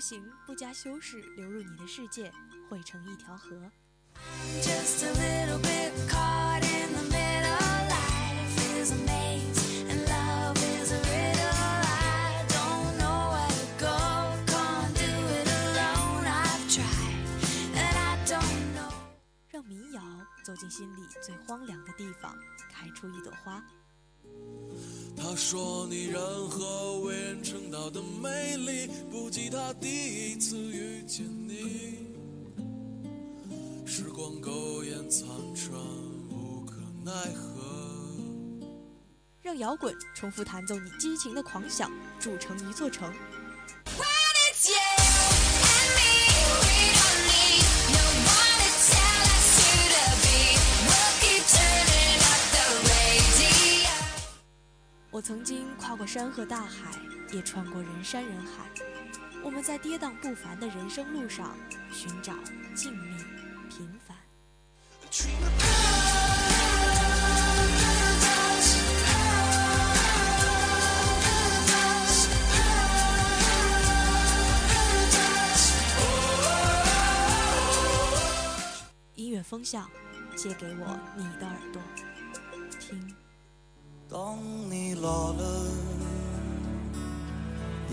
行，不加修饰，流入你的世界，汇成一条河。让民谣走进心里最荒凉的地方，开出一朵花。他说：“你任何为人称道的美丽，不及他第一次遇见你。时光苟延残喘，无可奈何。”让摇滚重复弹奏你激情的狂想，筑成一座城。我曾经跨过山河大海，也穿过人山人海。我们在跌宕不凡的人生路上，寻找静谧平凡。音乐风向，借给我你的耳朵，听。当你老了，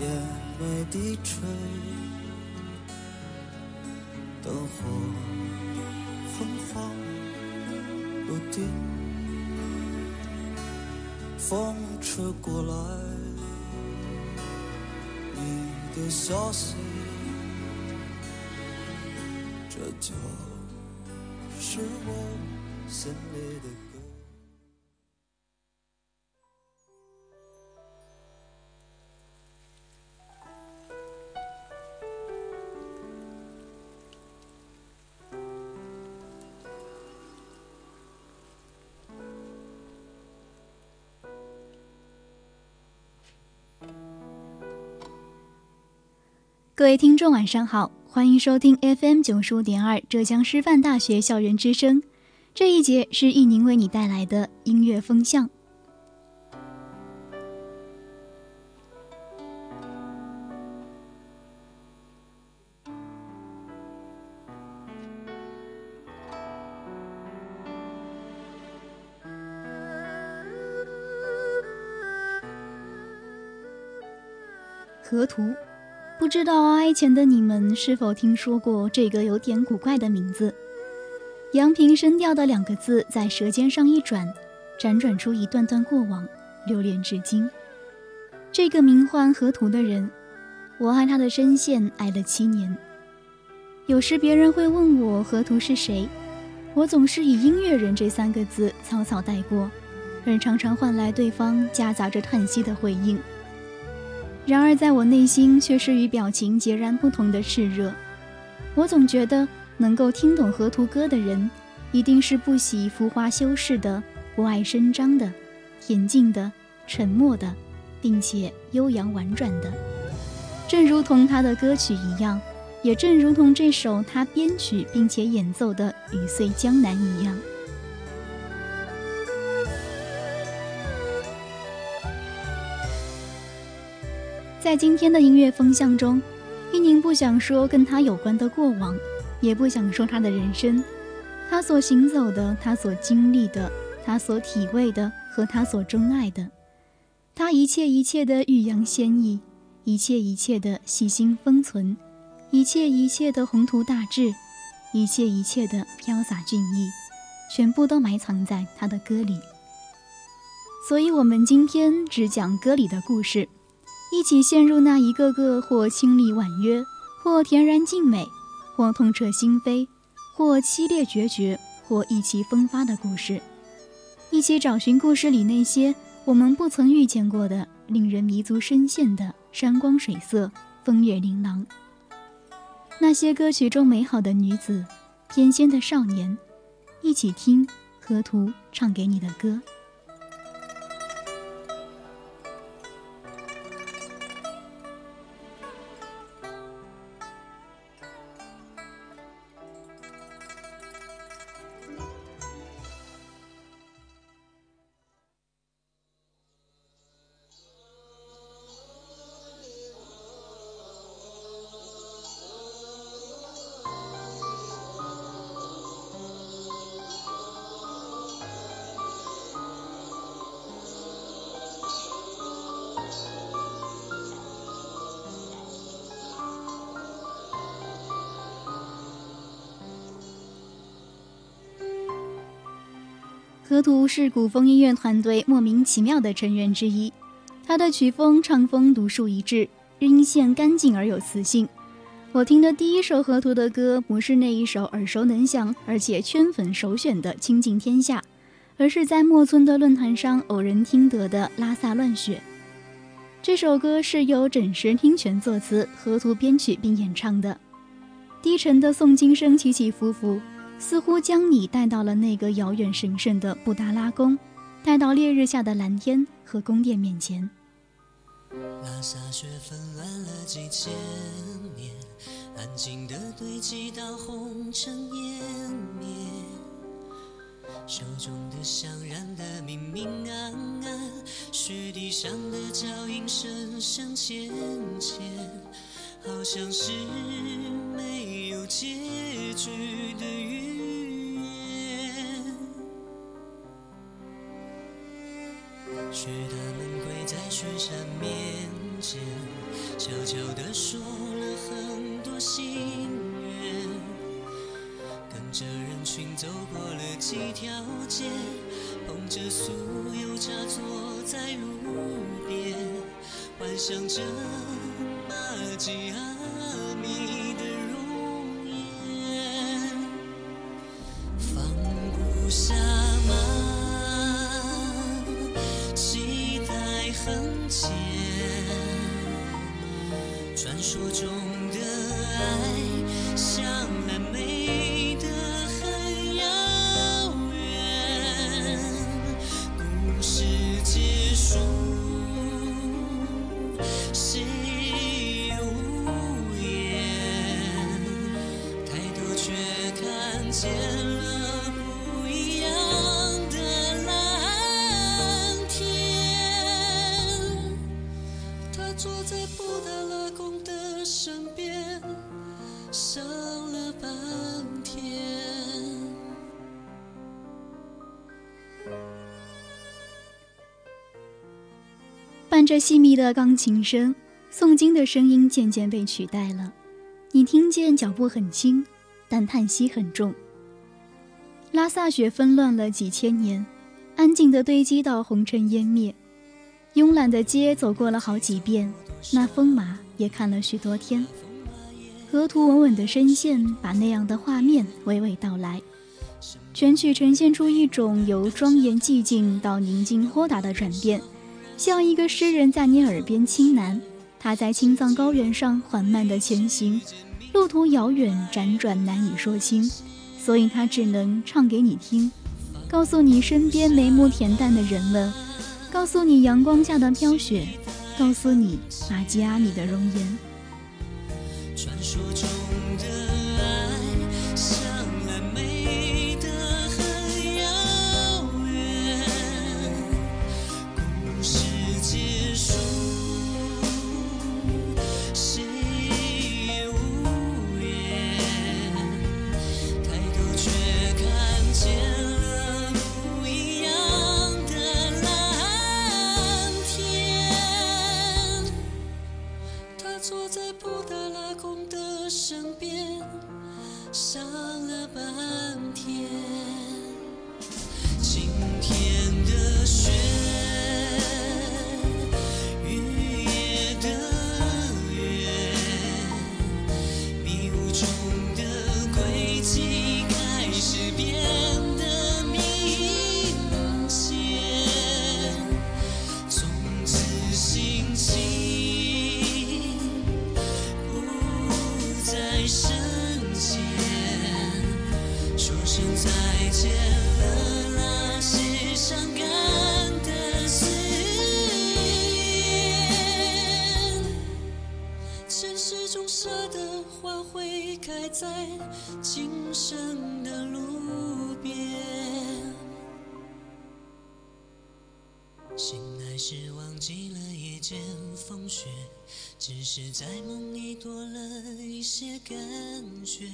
眼眉低垂，灯火昏黄不定，风吹过来，你的消息，这就是我心里的。各位听众，晚上好，欢迎收听 FM 九十五点二浙江师范大学校园之声。这一节是易宁为你带来的音乐风向。河图。不知道爱前的你们是否听说过这个有点古怪的名字？杨平声调的两个字在舌尖上一转，辗转出一段段过往，流连至今。这个名唤河图的人，我爱他的声线爱了七年。有时别人会问我河图是谁，我总是以音乐人这三个字草草带过，而常常换来对方夹杂着叹息的回应。然而，在我内心却是与表情截然不同的炽热。我总觉得，能够听懂河图歌的人，一定是不喜浮华修饰的、不爱声张的、恬静的、沉默的，并且悠扬婉转的。正如同他的歌曲一样，也正如同这首他编曲并且演奏的《雨碎江南》一样。在今天的音乐风向中，一宁不想说跟他有关的过往，也不想说他的人生，他所行走的，他所经历的，他所体味的和他所钟爱的，他一切一切的欲扬先抑，一切一切的细心封存，一切一切的宏图大志，一切一切的飘洒俊逸，全部都埋藏在他的歌里。所以，我们今天只讲歌里的故事。一起陷入那一个个或清丽婉约，或恬然静美，或痛彻心扉，或凄烈决绝，或意气风发的故事。一起找寻故事里那些我们不曾遇见过的、令人迷足深陷的山光水色、风月琳琅。那些歌曲中美好的女子，翩跹的少年。一起听河图唱给你的歌。河图是古风音乐团队莫名其妙的成员之一，他的曲风唱风独树一帜，音线干净而有磁性。我听的第一首河图的歌，不是那一首耳熟能详而且圈粉首选的《倾尽天下》，而是在莫村的论坛上偶然听得的《拉萨乱雪》。这首歌是由枕石听泉作词，河图编曲并演唱的。低沉的诵经声起起伏伏。似乎将你带到了那个遥远神圣的布达拉宫，带到烈日下的蓝天和宫殿面前。拉萨雪纷乱了几千年，安静的堆积到红尘湮灭，手中的香燃得明明暗暗，雪地上的脚印深深浅浅，好像是没有结局的语。雪大门跪在雪山面前，悄悄地说了很多心愿。跟着人群走过了几条街，捧着酥油茶坐在路边，幻想着玛吉阿谁无言？抬头却看见。着细密的钢琴声，诵经的声音渐渐被取代了。你听见脚步很轻，但叹息很重。拉萨雪纷乱了几千年，安静的堆积到红尘湮灭。慵懒的街走过了好几遍，那风马也看了许多天。河图稳稳的声线，把那样的画面娓娓道来。全曲呈现出一种由庄严寂静到宁静豁达的转变。像一个诗人在你耳边轻喃，他在青藏高原上缓慢地前行，路途遥远辗转难以说清，所以他只能唱给你听，告诉你身边眉目恬淡的人们，告诉你阳光下的飘雪，告诉你玛吉阿米的容颜。传说中想了半天。只是在梦里多了一些感觉，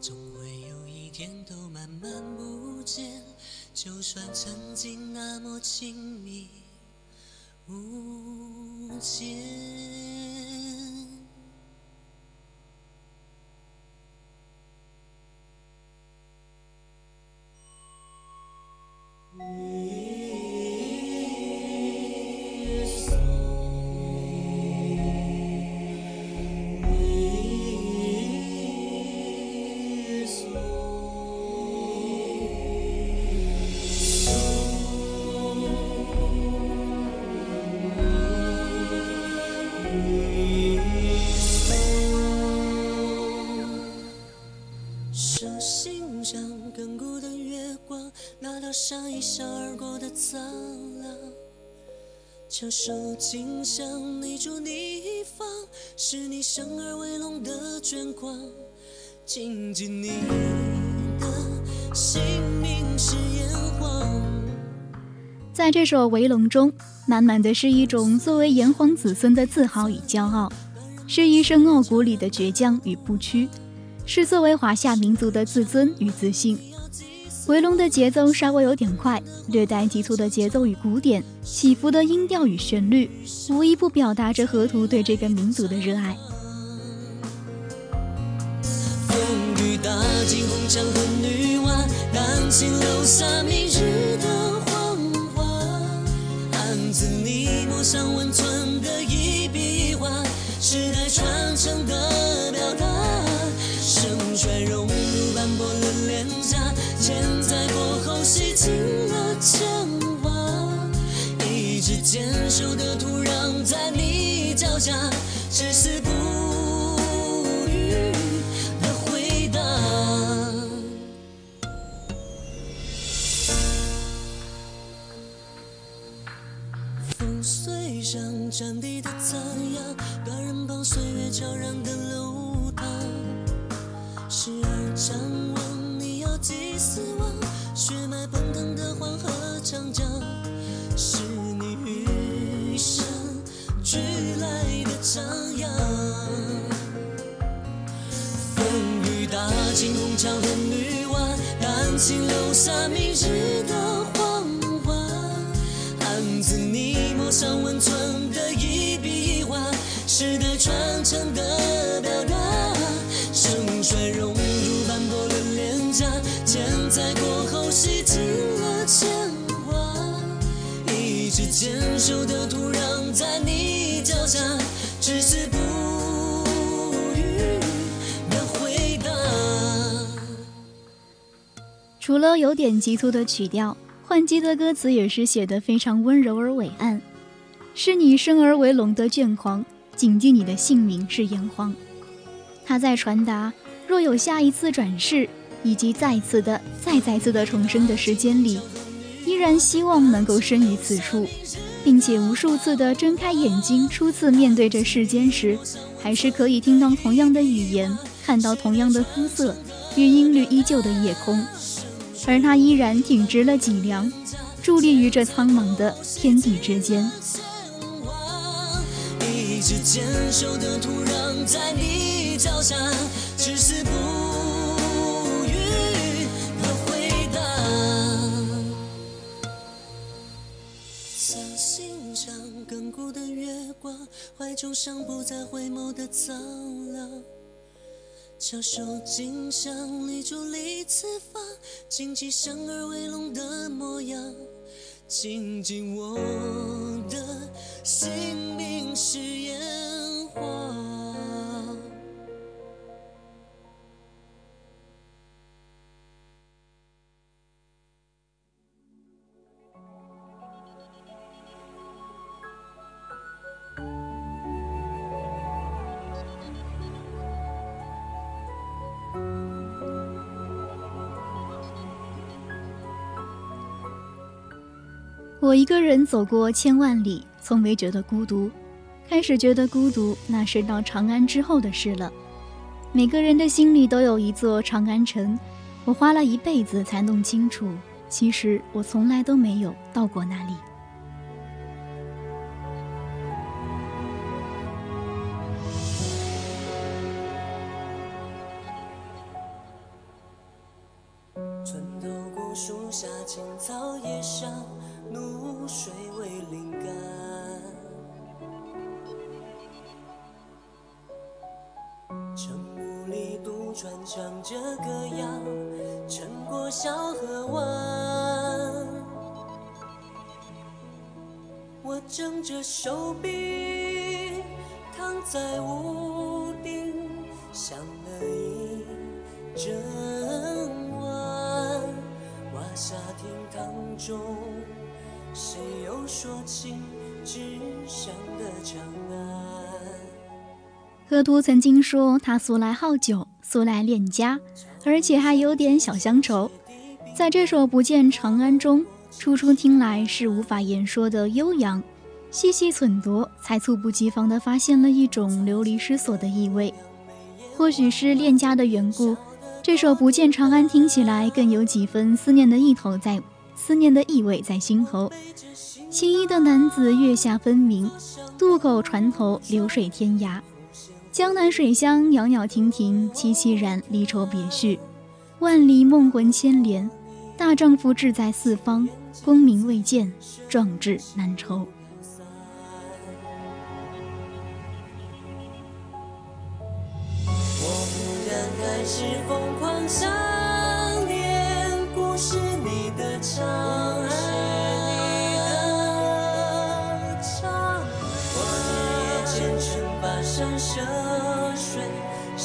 总会有一天都慢慢不见。就算曾经那么亲密无间。而过的苍凉。翘首倾向你住你方，是你生而为龙的眷光。谨记你的姓名是炎黄。在这首《围龙》中，满满的是一种作为炎黄子孙的自豪与骄傲，是一生傲骨里的倔强与不屈，是作为华夏民族的自尊与自信。回龙的节奏稍微有点快，略带急促的节奏与鼓点，起伏的音调与旋律，无一不表达着河图对这个民族的热爱。风雨大，惊红墙和女娲，丹青留下明日的黄花。汉字你墨上温存的一笔一画，时代传承的表达，盛衰融入斑驳的脸千载过后，洗尽了铅华，一直坚守的土壤在你脚下，至死不渝的回答。风碎上战地的残阳，断人旁岁月悄然的流淌，时而张望。祭死亡，血脉奔腾的黄河长江，是你与生俱来的张扬。风雨打尽红墙和女娲，丹青留下明日的黄花。汉字你墨上温存的一笔一画，时代传承的表达，盛衰融入斑驳的脸颊。在过后，洗尽了铅华，一直坚守的土壤在你脚下，只是不语的回答。除了有点急促的曲调，换季的歌词也是写得非常温柔而伟岸。是你生而为龙的眷狂，谨记你的姓名是炎黄。他在传达，若有下一次转世。以及再次的、再再次的重生的时间里，依然希望能够生于此处，并且无数次的睁开眼睛，初次面对这世间时，还是可以听到同样的语言，看到同样的肤色与音律依旧的夜空，而他依然挺直了脊梁，伫立于这苍茫的天地之间。一直坚守的土壤在你脚下，只是不。孤的月光，怀中尚不再回眸的苍凉。翘首尽向立柱立此方，谨记生而为龙的模样，静静我的姓名是炎黄。我一个人走过千万里，从没觉得孤独。开始觉得孤独，那是到长安之后的事了。每个人的心里都有一座长安城，我花了一辈子才弄清楚，其实我从来都没有到过那里。说他素来好酒，素来恋家，而且还有点小乡愁。在这首《不见长安》中，初初听来是无法言说的悠扬，细细忖度，才猝不及防地发现了一种流离失所的意味。或许是恋家的缘故，这首《不见长安》听起来更有几分思念的意头在，思念的意味在心头。青衣的男子，月下分明，渡口船头，流水天涯。江南水乡，袅袅婷婷，凄凄然，离愁别绪，万里梦魂牵连。大丈夫志在四方，功名未见，壮志难酬。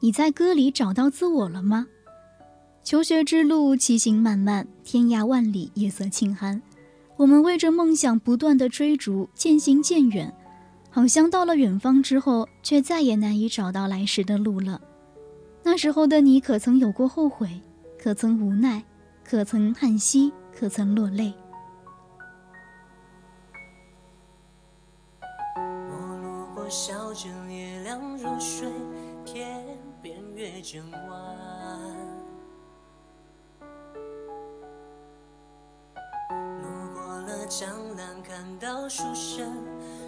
你在歌里找到自我了吗？求学之路，骑行漫漫，天涯万里，夜色清寒。我们为着梦想不断的追逐，渐行渐远，好像到了远方之后，却再也难以找到来时的路了。那时候的你，可曾有过后悔？可曾无奈？可曾叹息？可曾落泪？我路过小镇，月亮如水，月正弯。路过了江南，看到书生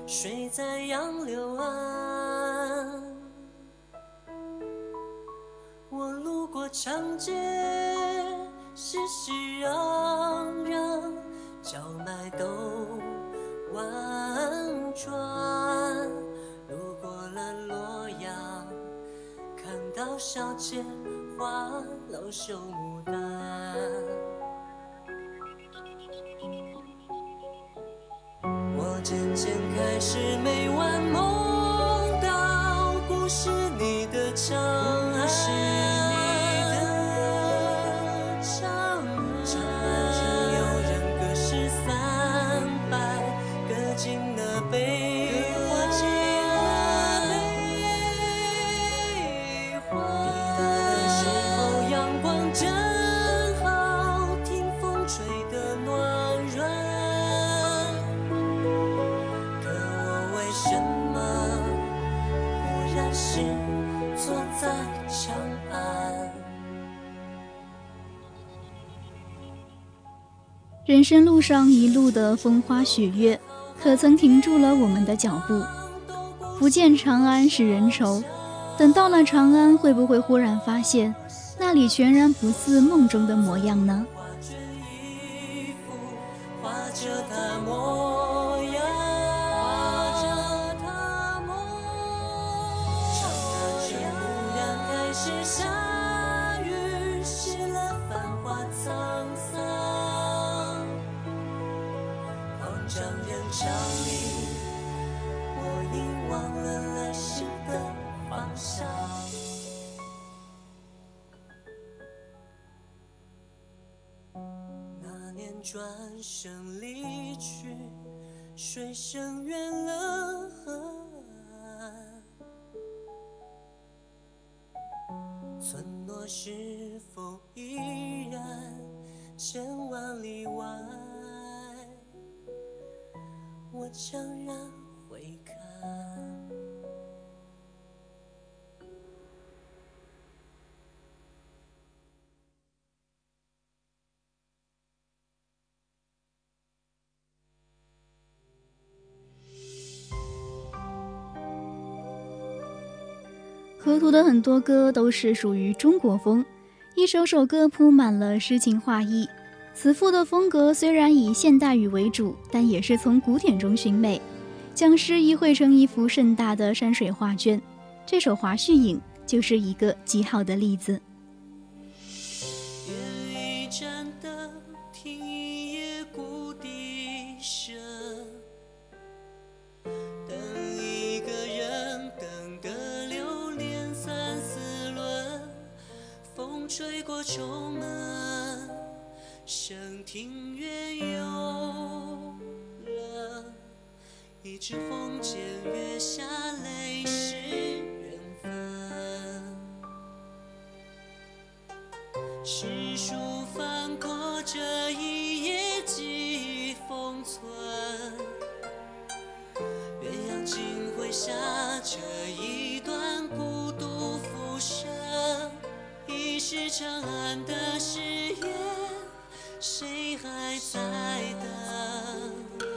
睡在杨柳岸。我路过长街，熙熙攘攘，叫卖都婉转。小街花楼绣牡丹。人生路上一路的风花雪月，可曾停住了我们的脚步？不见长安使人愁，等到了长安，会不会忽然发现，那里全然不似梦中的模样呢？里外，我悄然回看。河图的很多歌都是属于中国风，一首首歌铺满了诗情画意。词赋的风格虽然以现代语为主，但也是从古典中寻美，将诗意绘成一幅盛大的山水画卷。这首《华胥引》就是一个极好的例子。等一个人，等个流连三四轮，风吹过重门，庭院有了一纸红笺，月下泪湿缘分。诗书翻过这一页，记忆封存。鸳鸯锦绘下这一段孤独浮生，已是长安的在等？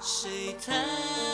谁太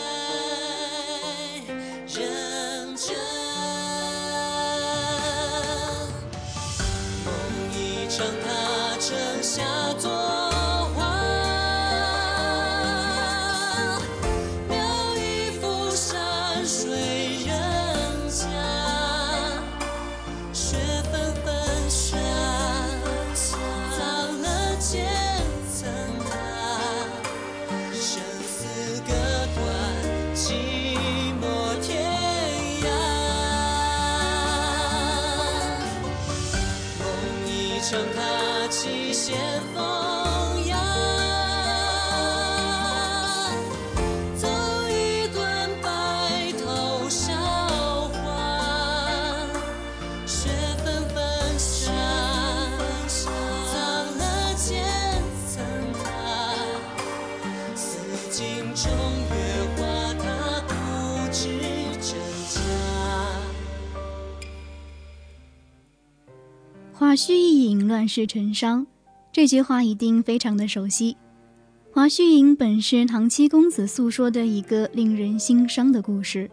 乱世成伤。这句话一定非常的熟悉。华胥引本是唐七公子诉说的一个令人心伤的故事。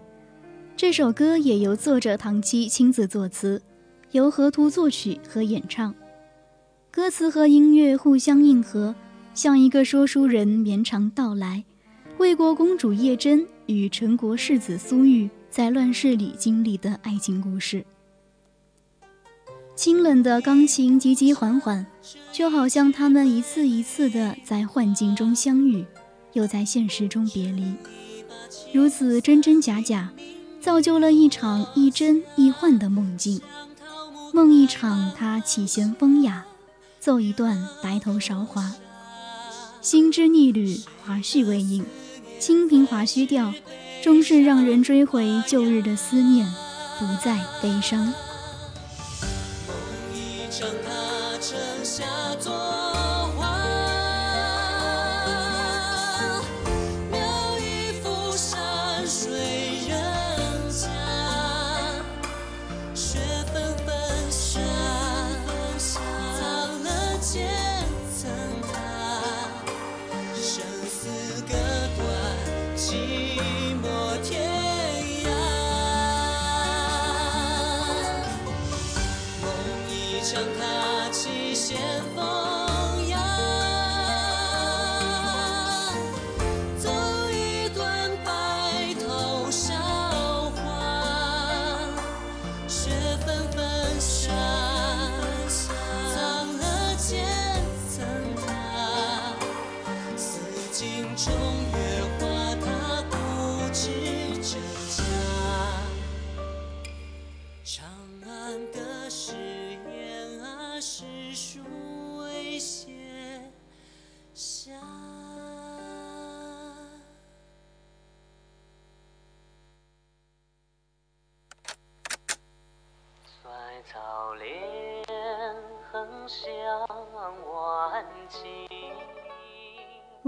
这首歌也由作者唐七亲自作词，由河图作曲和演唱。歌词和音乐互相应和，像一个说书人绵长道来魏国公主叶真与陈国世子苏玉在乱世里经历的爱情故事。清冷的钢琴急急缓缓，就好像他们一次一次的在幻境中相遇，又在现实中别离，如此真真假假，造就了一场亦真亦幻的梦境。梦一场，他起弦风雅，奏一段白头韶华。心之逆旅，华胥为引，清平华胥调，终是让人追回旧日的思念，不再悲伤。一场，它成下作画，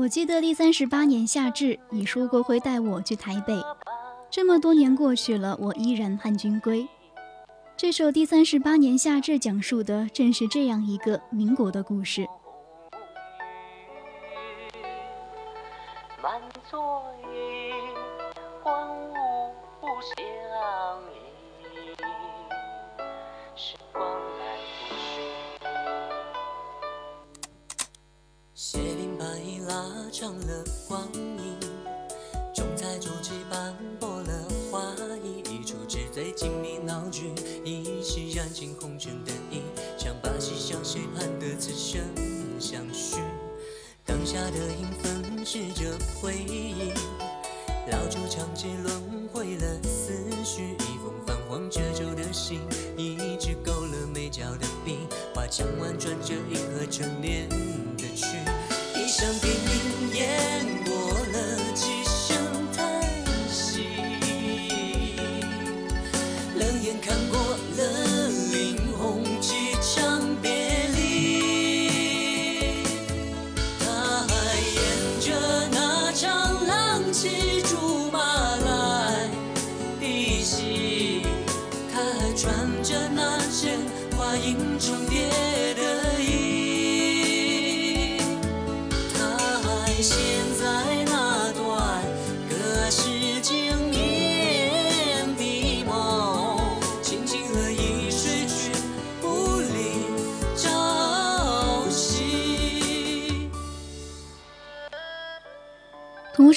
记得第三十八年夏至，你说过会带我去台北。这么多年过去了，我依然盼君归。这首《第三十八年夏至》讲述的正是这样一个民国的故事。衣拉长了光阴，重彩竹枝斑驳了花衣，一出纸醉金迷闹剧，一袭染尽红尘的衣，唱把戏向谁盼得此生相许。当下的影分饰着回忆，老旧长街轮回了思绪，一封泛黄褶皱的信，一支勾勒眉角的笔，画墙婉转着银河沉淀的曲，一箱电影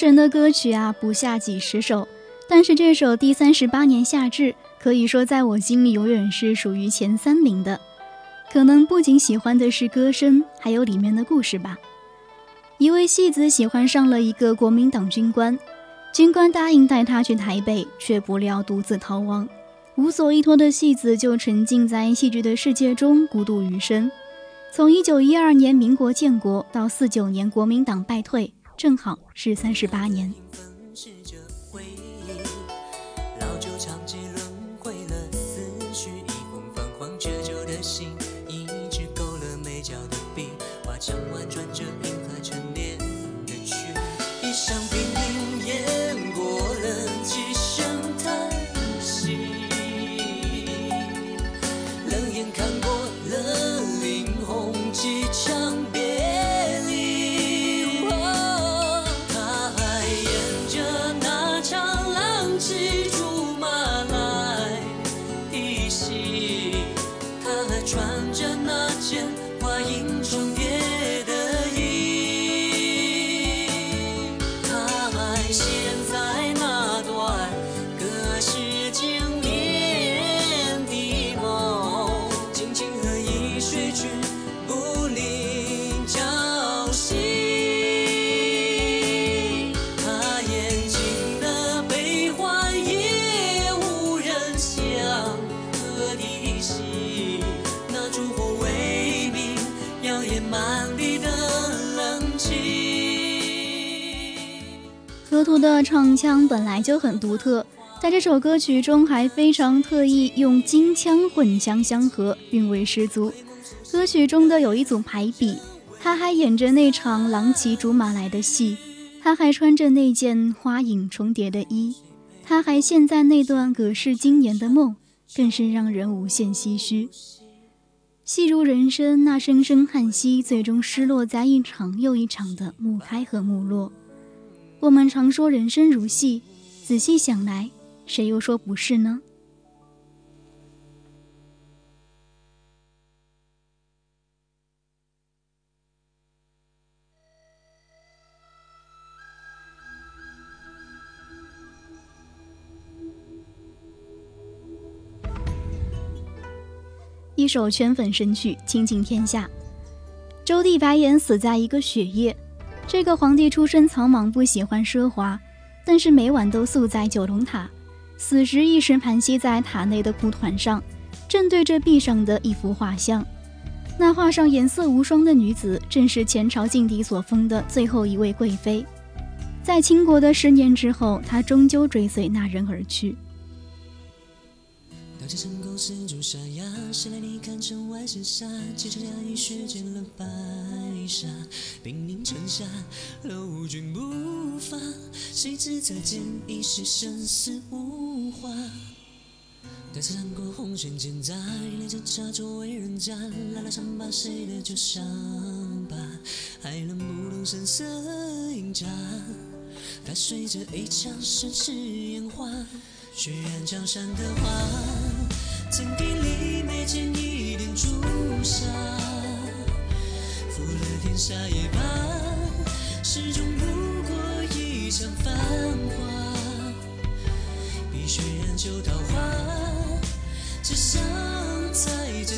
神的歌曲啊，不下几十首，但是这首《第三十八年夏至》可以说在我心里永远是属于前三名的。可能不仅喜欢的是歌声，还有里面的故事吧。一位戏子喜欢上了一个国民党军官，军官答应带他去台北，却不料独自逃亡。无所依托的戏子就沉浸在戏剧的世界中，孤独余生。从一九一二年民国建国到四九年国民党败退，正好是三十八年。腔本来就很独特，在这首歌曲中还非常特意用京腔混腔相合，韵味十足。歌曲中的有一组排比，他还演着那场狼骑竹马来的戏，他还穿着那件花影重叠的衣，他还陷在那段隔世经年的梦，更是让人无限唏嘘。戏如人生，那声声叹息，最终失落在一场又一场的幕开和幕落。我们常说人生如戏，仔细想来，谁又说不是呢？一首圈粉神曲《倾尽天下》。周帝白眼死在一个雪夜，这个皇帝出身草莽，不喜欢奢华，但是每晚都宿在九龙塔。死时一时盘膝在塔内的蒲团上，正对着壁上的一幅画像。那画上颜色无双的女子，正是前朝劲敌所封的最后一位贵妃。在倾国的十年之后，她终究追随那人而去。当这成功丝竹沙哑，谁来你看城外厮杀？几场压抑雪溅了白纱，兵临城下，楼君不发。谁知再见已是生死无话。待此战过红尘千载，连着茶桌为人家，拉拉伤疤谁的旧伤疤，还能不动声色饮茶。它随着一场盛世烟花，血染江山的花，曾给李眉间一点朱砂，负了天下也罢，始终不过一场繁华。碧血染旧桃花，只想再见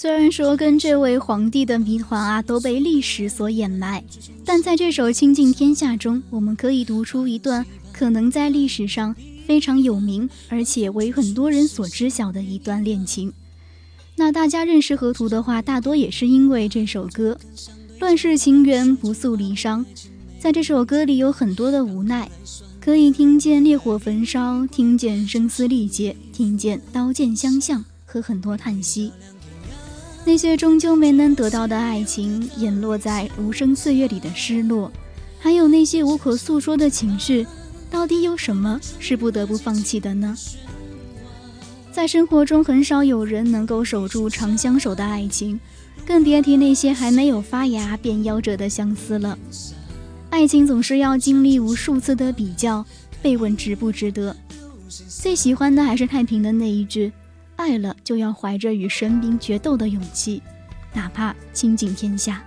虽然说跟这位皇帝的谜团啊都被历史所掩埋，但在这首《倾尽天下》中，我们可以读出一段可能在历史上非常有名，而且为很多人所知晓的一段恋情。那大家认识河图的话，大多也是因为这首歌《乱世情缘不诉离殇》。在这首歌里有很多的无奈，可以听见烈火焚烧，听见声嘶力竭，听见刀剑相向和很多叹息。那些终究没能得到的爱情，掩落在无声岁月里的失落，还有那些无可诉说的情绪，到底有什么是不得不放弃的呢？在生活中，很少有人能够守住长相守的爱情，更别提那些还没有发芽便夭折的相思了。爱情总是要经历无数次的比较，被问值不值得。最喜欢的还是太平的那一句。爱了，就要怀着与神明决斗的勇气，哪怕倾尽天下。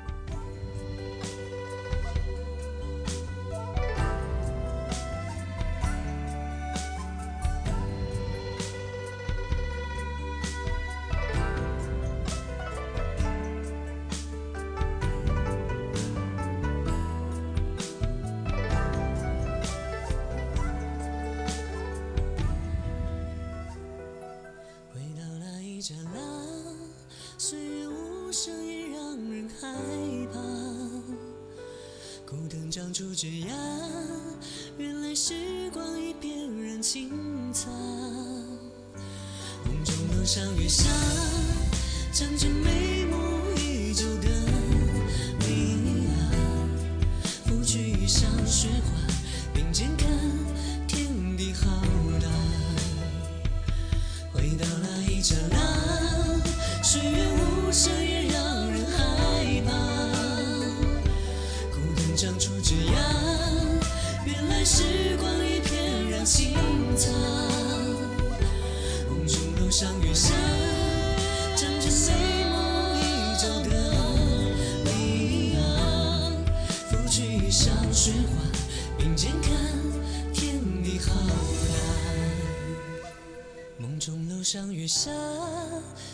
下，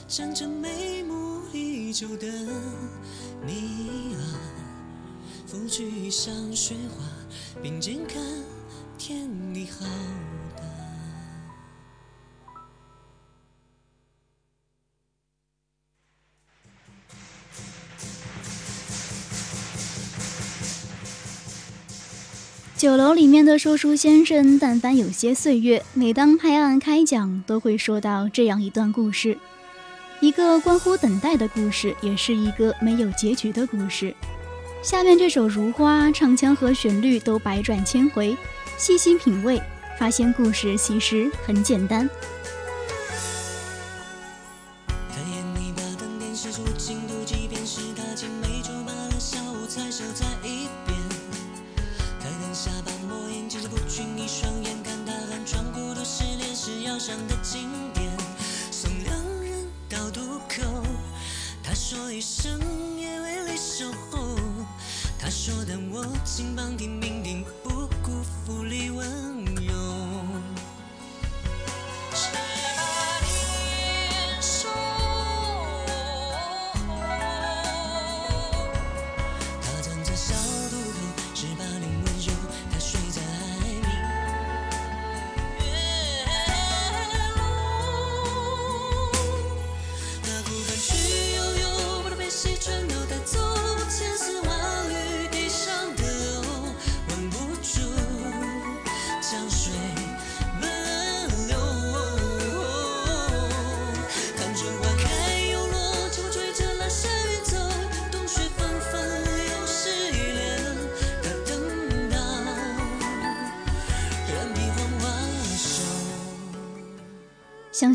想着眉目依旧的你啊，拂去衣上雪花，并肩看天地浩酒楼里面的说书先生，但凡有些岁月，每当拍案开讲，都会说到这样一段故事，一个关乎等待的故事，也是一个没有结局的故事。下面这首《如花》，唱腔和旋律都百转千回，细心品味，发现故事其实很简单。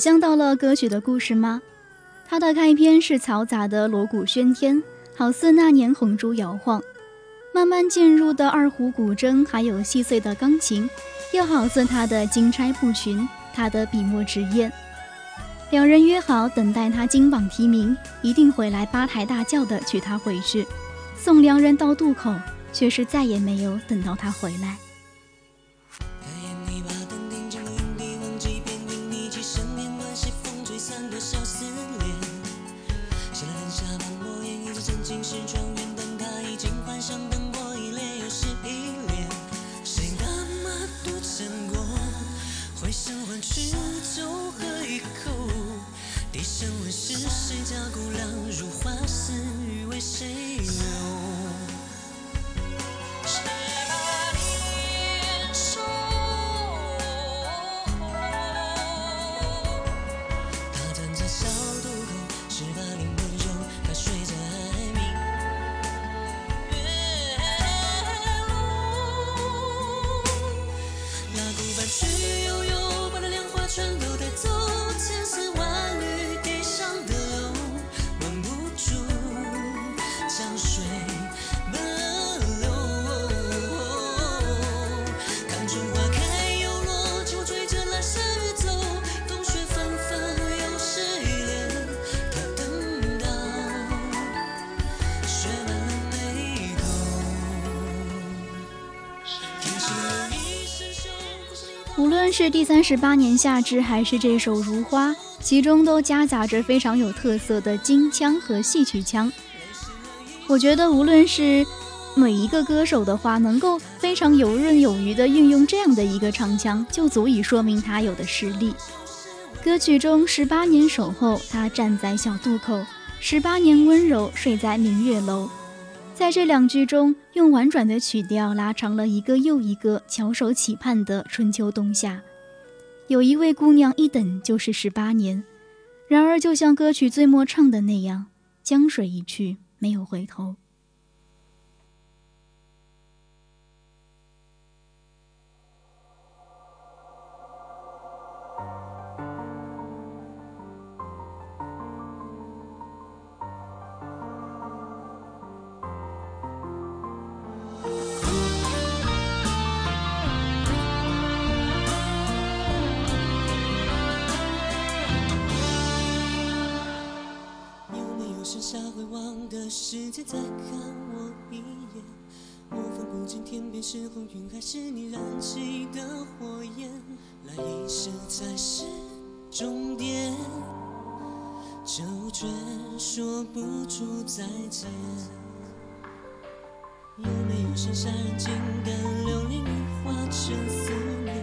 想到了歌曲的故事吗？它的开篇是嘈杂的锣鼓喧天，好似那年红烛摇晃；慢慢渐入的二胡古筝，还有细碎的钢琴，又好似他的金钗布裙，他的笔墨纸砚。两人约好等待他金榜题名，一定会来八抬大轿的娶她回去，送良人到渡口，却是再也没有等到他回来。是第三十八年夏至，还是这首《如花》，其中都夹杂着非常有特色的京腔和戏曲腔。我觉得，无论是每一个歌手的话，能够非常游刃有余地运用这样的一个唱腔，就足以说明他有的实力。歌曲中“十八年守候”，他站在小渡口；“十八年温柔”，睡在明月楼。在这两句中，用婉转的曲调拉长了一个又一个翘首企盼的春秋冬夏。有一位姑娘一等就是十八年，然而就像歌曲最末唱的那样，江水一去没有回头。的时间再看我一眼？我分不清天边是红云还是你燃起的火焰。来一世才是终点，周全说不出再见。有没有剩下人静的流连于化成思念？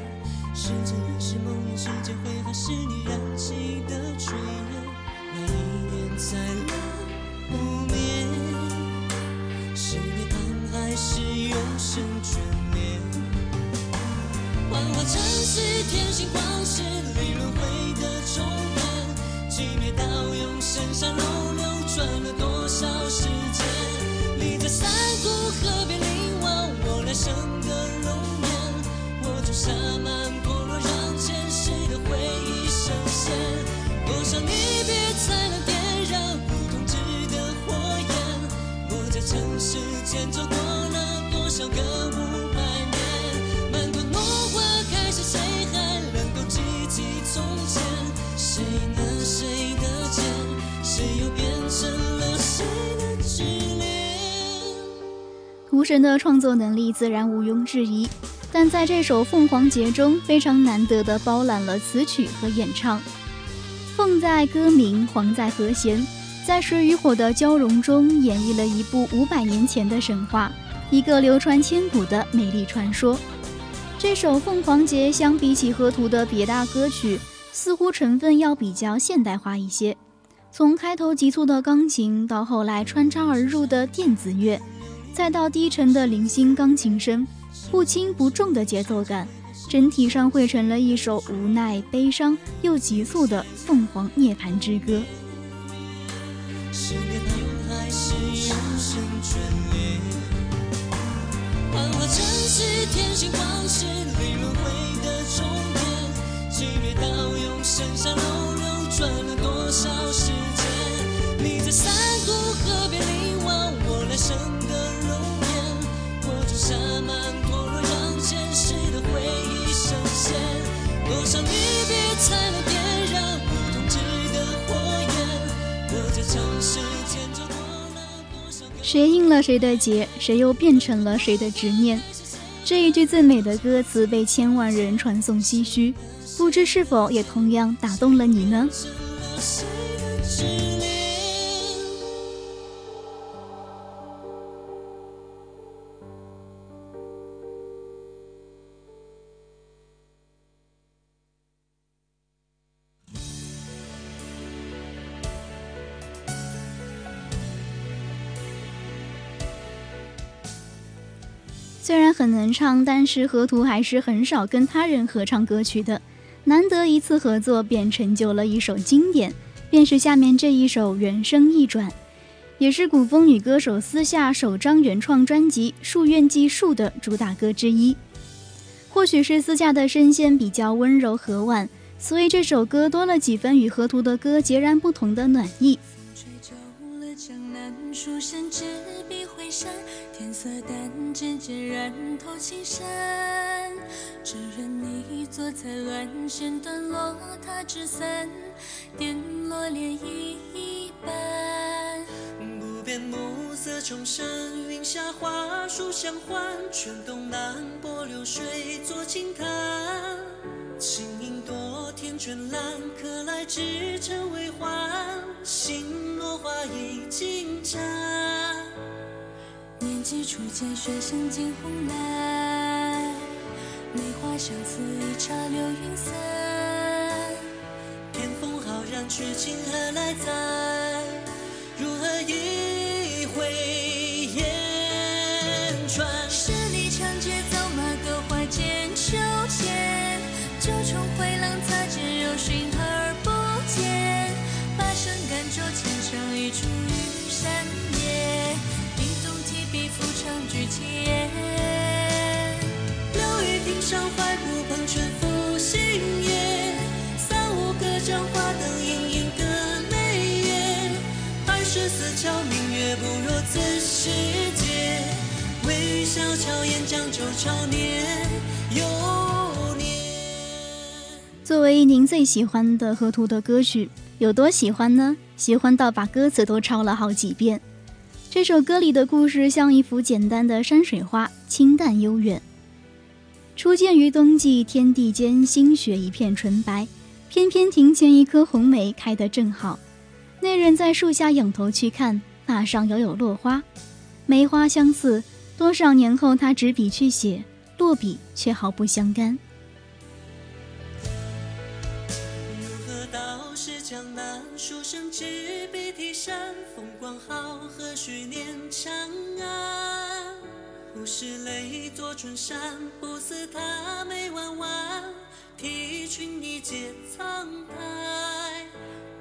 是真也是梦魇，是劫灰还是你燃起的炊烟？那一念在了是永生眷恋？幻化成是天星光是离轮回的终点，寂灭到永生山楼流转了多少时间？你在山谷河边凝望我来生的容颜，我种下满脱落，让前世的回忆深陷。多少离别才能点燃不同质的火焰？我在尘世间走过神的创作能力自然毋庸置疑，但在这首《凤凰节》中，非常难得的包揽了词曲和演唱。凤在歌名，凰在和弦，在水与火的交融中，演绎了一部五百年前的神话，一个流传千古的美丽传说。这首《凤凰节》相比起河图的别大歌曲，似乎成分要比较现代化一些。从开头急促的钢琴，到后来穿插而入的电子乐，再到低沉的零星钢琴声，不轻不重的节奏感，整体上汇成了一首无奈、悲伤又急促的凤凰涅槃之歌。是涅槃还是永生眷恋？幻化成是天星光是离谁应了谁的劫，谁又变成了谁的执念？这一句最美的歌词被千万人传颂唏嘘，不知是否也同样打动了你呢？虽然很能唱，但是河图还是很少跟他人合唱歌曲的。难得一次合作，便成就了一首经典，便是下面这一首原声一转，也是古风女歌手私下首张原创专辑《树愿记树》的主打歌之一。或许是私下的声线比较温柔和婉，所以这首歌多了几分与河图的歌截然不同的暖意。渐渐染透青山。只愿你坐在乱弦断落他纸伞，点落涟漪一般。不变暮色重生，云下花树相欢，泉东南波流水作轻弹。轻盈多天卷蓝，可来之成为欢，初见雪深惊鸿来，梅花相思一刹流云散。天风浩然，痴情何来哉？如何一上怀古喷泉赋新叶，三五个掌花灯影影歌眉眼。二十四桥明月不若此时节，微笑巧言江州潮年又年。作为您最喜欢的河图的歌曲，有多喜欢呢？喜欢到把歌词都抄了好几遍。这首歌里的故事像一幅简单的山水画，清淡悠远。初见于冬季，天地间星雪一片纯白，偏偏庭前一棵红梅开得正好。那人在树下仰头去看，那上犹有落花，梅花相似。多少年后，他执笔去写，落笔却毫不相干。如何道是江南书生执笔题山，风光好，何须念长安？不是泪作春山，不似他眉弯弯，啼裙一结苍苔。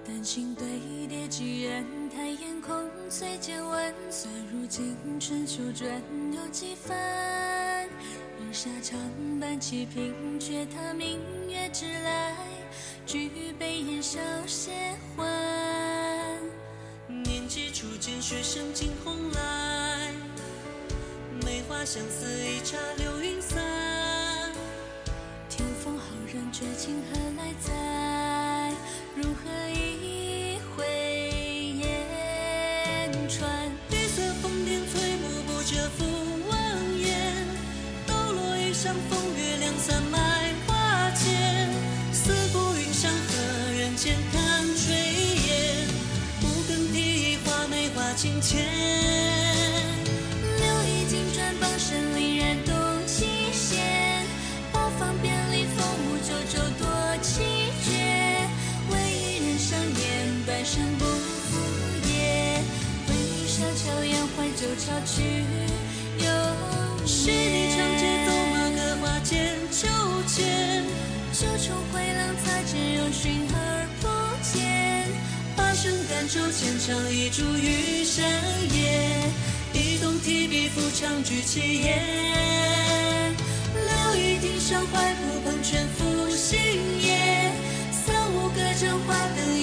丹青堆叠几人，抬眼空翠渐晚。虽如今春秋转有几番？人沙长伴起平，却踏明月之来。举杯言笑些欢，年纪初见雪深惊红来，相思一刹流云散天风浩然绝情何来在如何一回眼转绿色峰巅翠幕布这幅望眼抖落一裳风月两三百花间四顾云山河人间看炊烟不更提衣画眉花浅浅怀旧潮去又十里长街走马歌花间秋千，九重回廊擦肩又寻而不见。八声甘州千场一柱玉山夜，一动提笔赋唱举七言。留一亭上怀古喷泉赋新叶，三五个掌花灯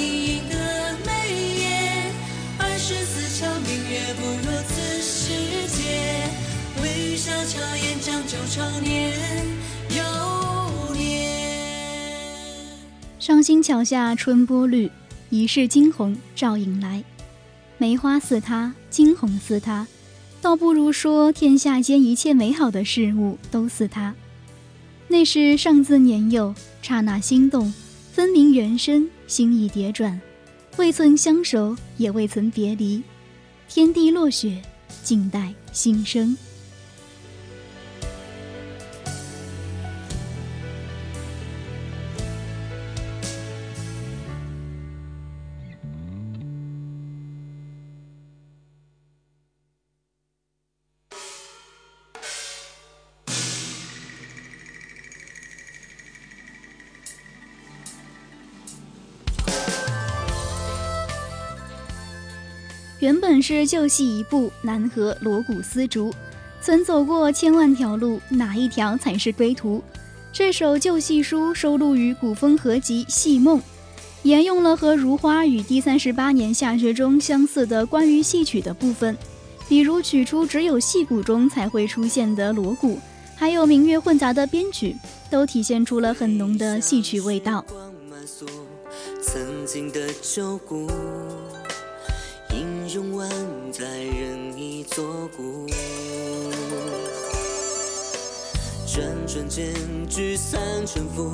桥沿江州潮年又年。伤心桥下春波绿。一世惊鸿照影来，梅花似他，惊鸿似他，倒不如说天下间一切美好的事物都似他。那是尚自年幼，刹那心动，分明人生，心意叠转，未曾相守，也未曾别离，天地落雪，静待心生。是旧戏一部，南河锣鼓丝竹，曾走过千万条路，哪一条才是归途？这首《旧戏书》收录于古风合集《戏梦》，沿用了和《如花》与第三十八年夏雪中相似的关于戏曲的部分，比如取出只有戏骨中才会出现的锣鼓，还有明月混杂的编曲，都体现出了很浓的戏曲味道。曾经的旧故，用完在任意作古。转转间聚散沉浮，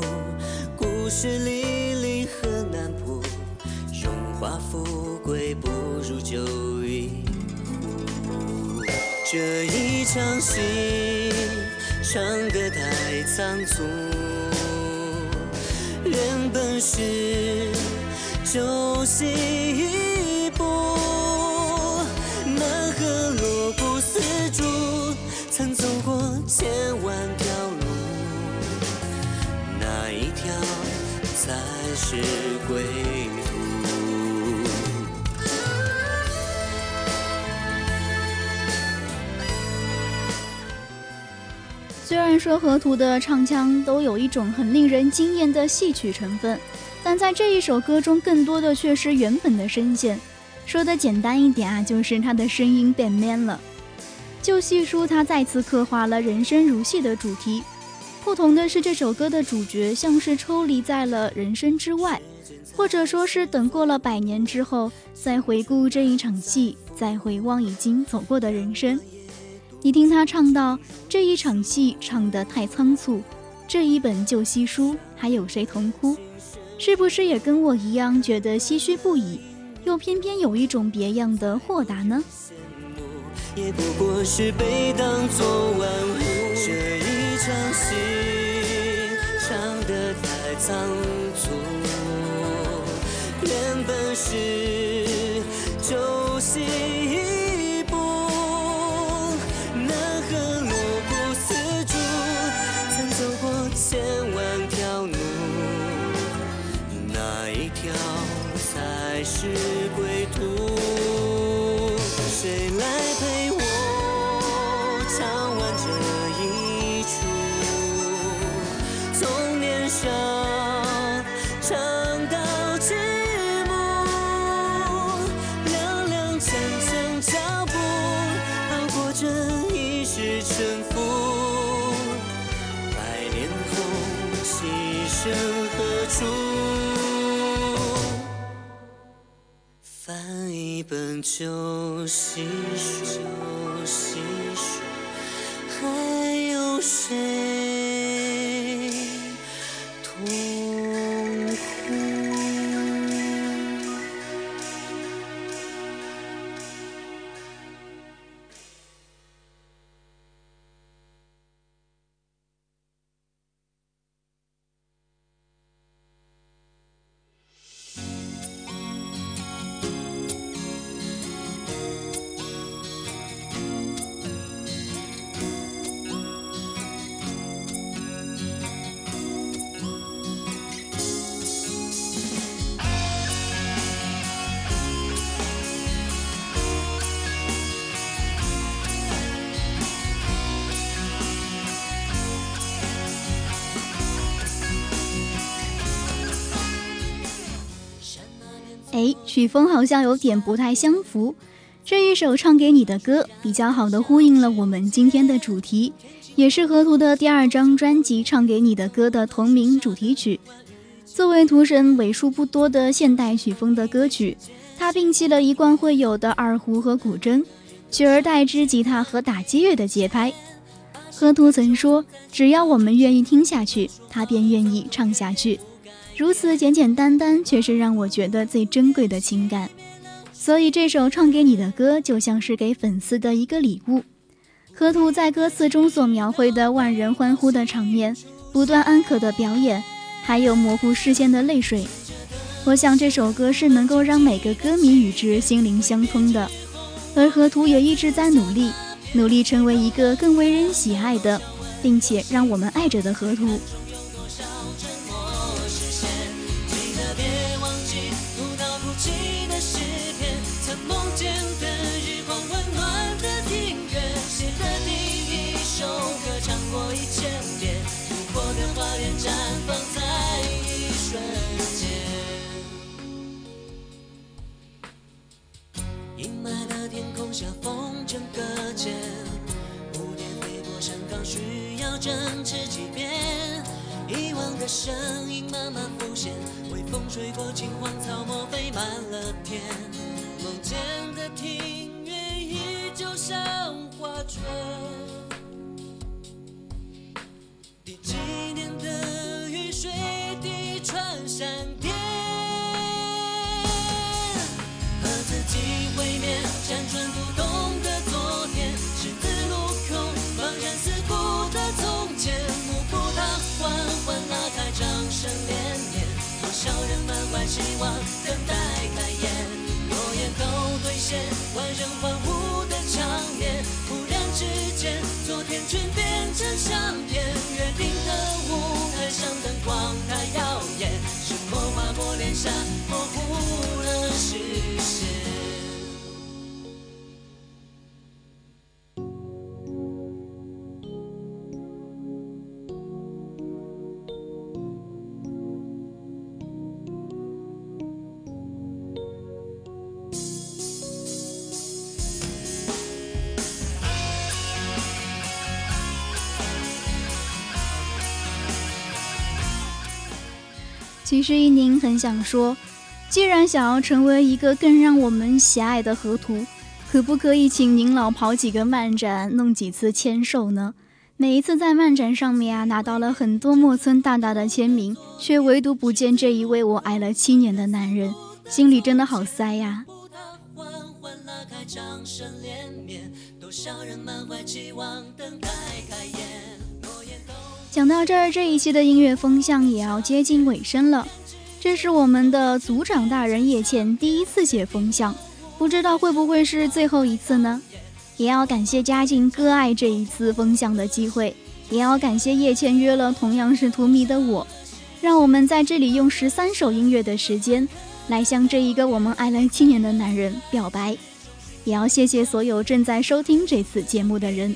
故事历历河南浦，荣华富贵不如旧一壶。这一场戏唱得太仓促，原本是旧戏是归途？虽然说河图的唱腔都有一种很令人惊艳的戏曲成分，但在这一首歌中，更多的却是原本的声线。说的简单一点啊，就是他的声音变 man 了。就戏书，他再次刻画了人生如戏的主题。不同的是，这首歌的主角像是抽离在了人生之外，或者说是等过了百年之后，再回顾这一场戏，再回望已经走过的人生。你听他唱到这一场戏唱得太仓促，这一本旧戏书还有谁同哭？是不是也跟我一样觉得唏嘘不已，又偏偏有一种别样的豁达呢？也不过是被当作玩物。仓促，原本是旧戏一本旧戏书，戏曲风好像有点不太相符。这一首唱给你的歌，比较好的呼应了我们今天的主题，也是河图的第二张专辑《唱给你的歌》的同名主题曲。作为图神为数不多的现代曲风的歌曲，它摒弃了一贯会有的二胡和古筝，取而代之吉他和打击乐的节拍。河图曾说：“只要我们愿意听下去，他便愿意唱下去。”如此简简单单，却是让我觉得最珍贵的情感。所以这首唱给你的歌，就像是给粉丝的一个礼物。河图在歌词中所描绘的万人欢呼的场面，不断安可的表演，还有模糊视线的泪水，我想这首歌是能够让每个歌迷与之心灵相通的。而河图也一直在努力，努力成为一个更为人喜爱的，并且让我们爱着的河图。其实一宁很想说，既然想要成为一个更让我们喜爱的河图，可不可以请您老跑几个漫展，弄几次签售呢？每一次在漫展上面啊，拿到了很多墨村大大的签名，却唯独不见这一位我爱了七年的男人，心里真的好塞呀。不他缓缓拉开掌声连绵，多少人满怀期望等待开演，讲到这儿，这一期的音乐风向也要接近尾声了。这是我们的组长大人叶倩第一次写风向，不知道会不会是最后一次呢？也要感谢嘉靖割爱这一次风向的机会，也要感谢叶倩约了同样是图迷的我，让我们在这里用十三首音乐的时间来向这一个我们爱了七年的男人表白。也要谢谢所有正在收听这次节目的人。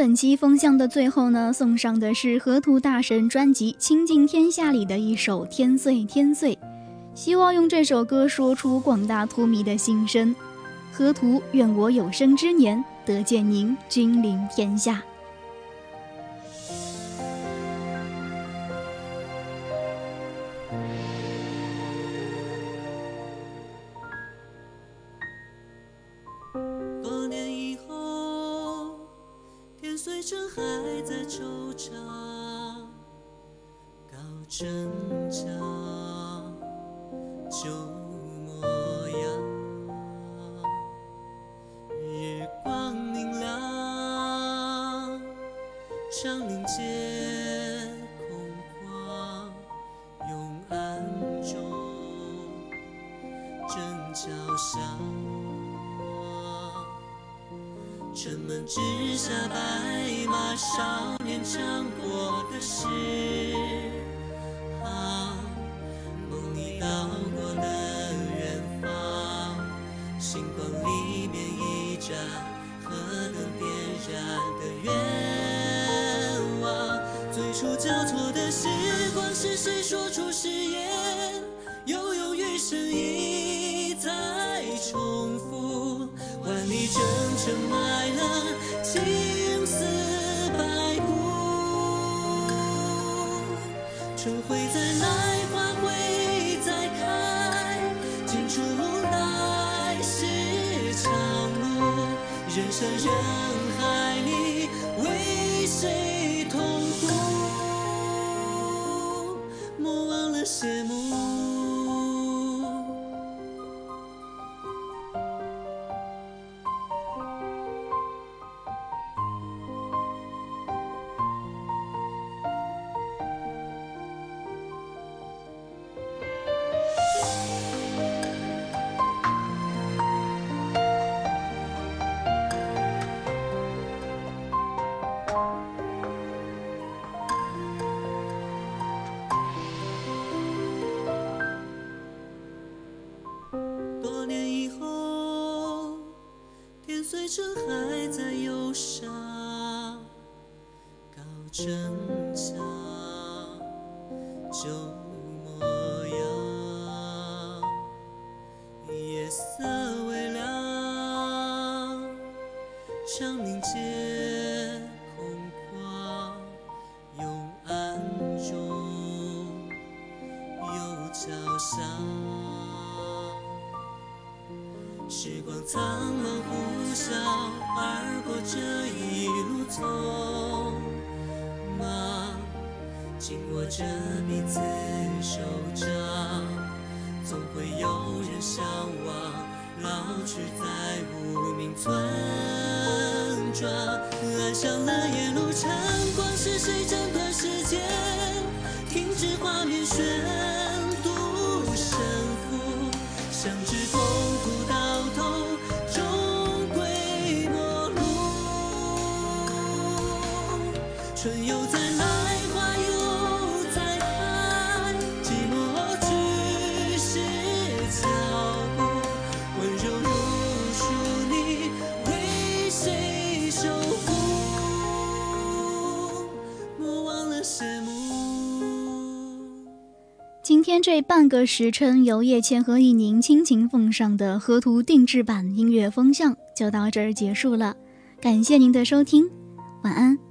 本期风向的最后呢，送上的是河图大神专辑《倾尽天下》里的一首《天岁天岁》，希望用这首歌说出广大图迷的心声。河图，愿我有生之年得见您君临天下。少年唱过的诗，啊，梦里到过的远方，星光里面一盏河灯点燃的愿望。最初交错的时光，是谁说出会再来，花会再开，尽处来时长路，人山人高城墙旧模样，夜色微凉，长宁街空旷，永安中有桥上。时光苍茫呼啸而过，这一路匆紧握着彼此手掌，总会有人向往，老去在无名村。这半个时辰，由叶谦和一宁倾情奉上的河图定制版音乐风向就到这儿结束了，感谢您的收听，晚安。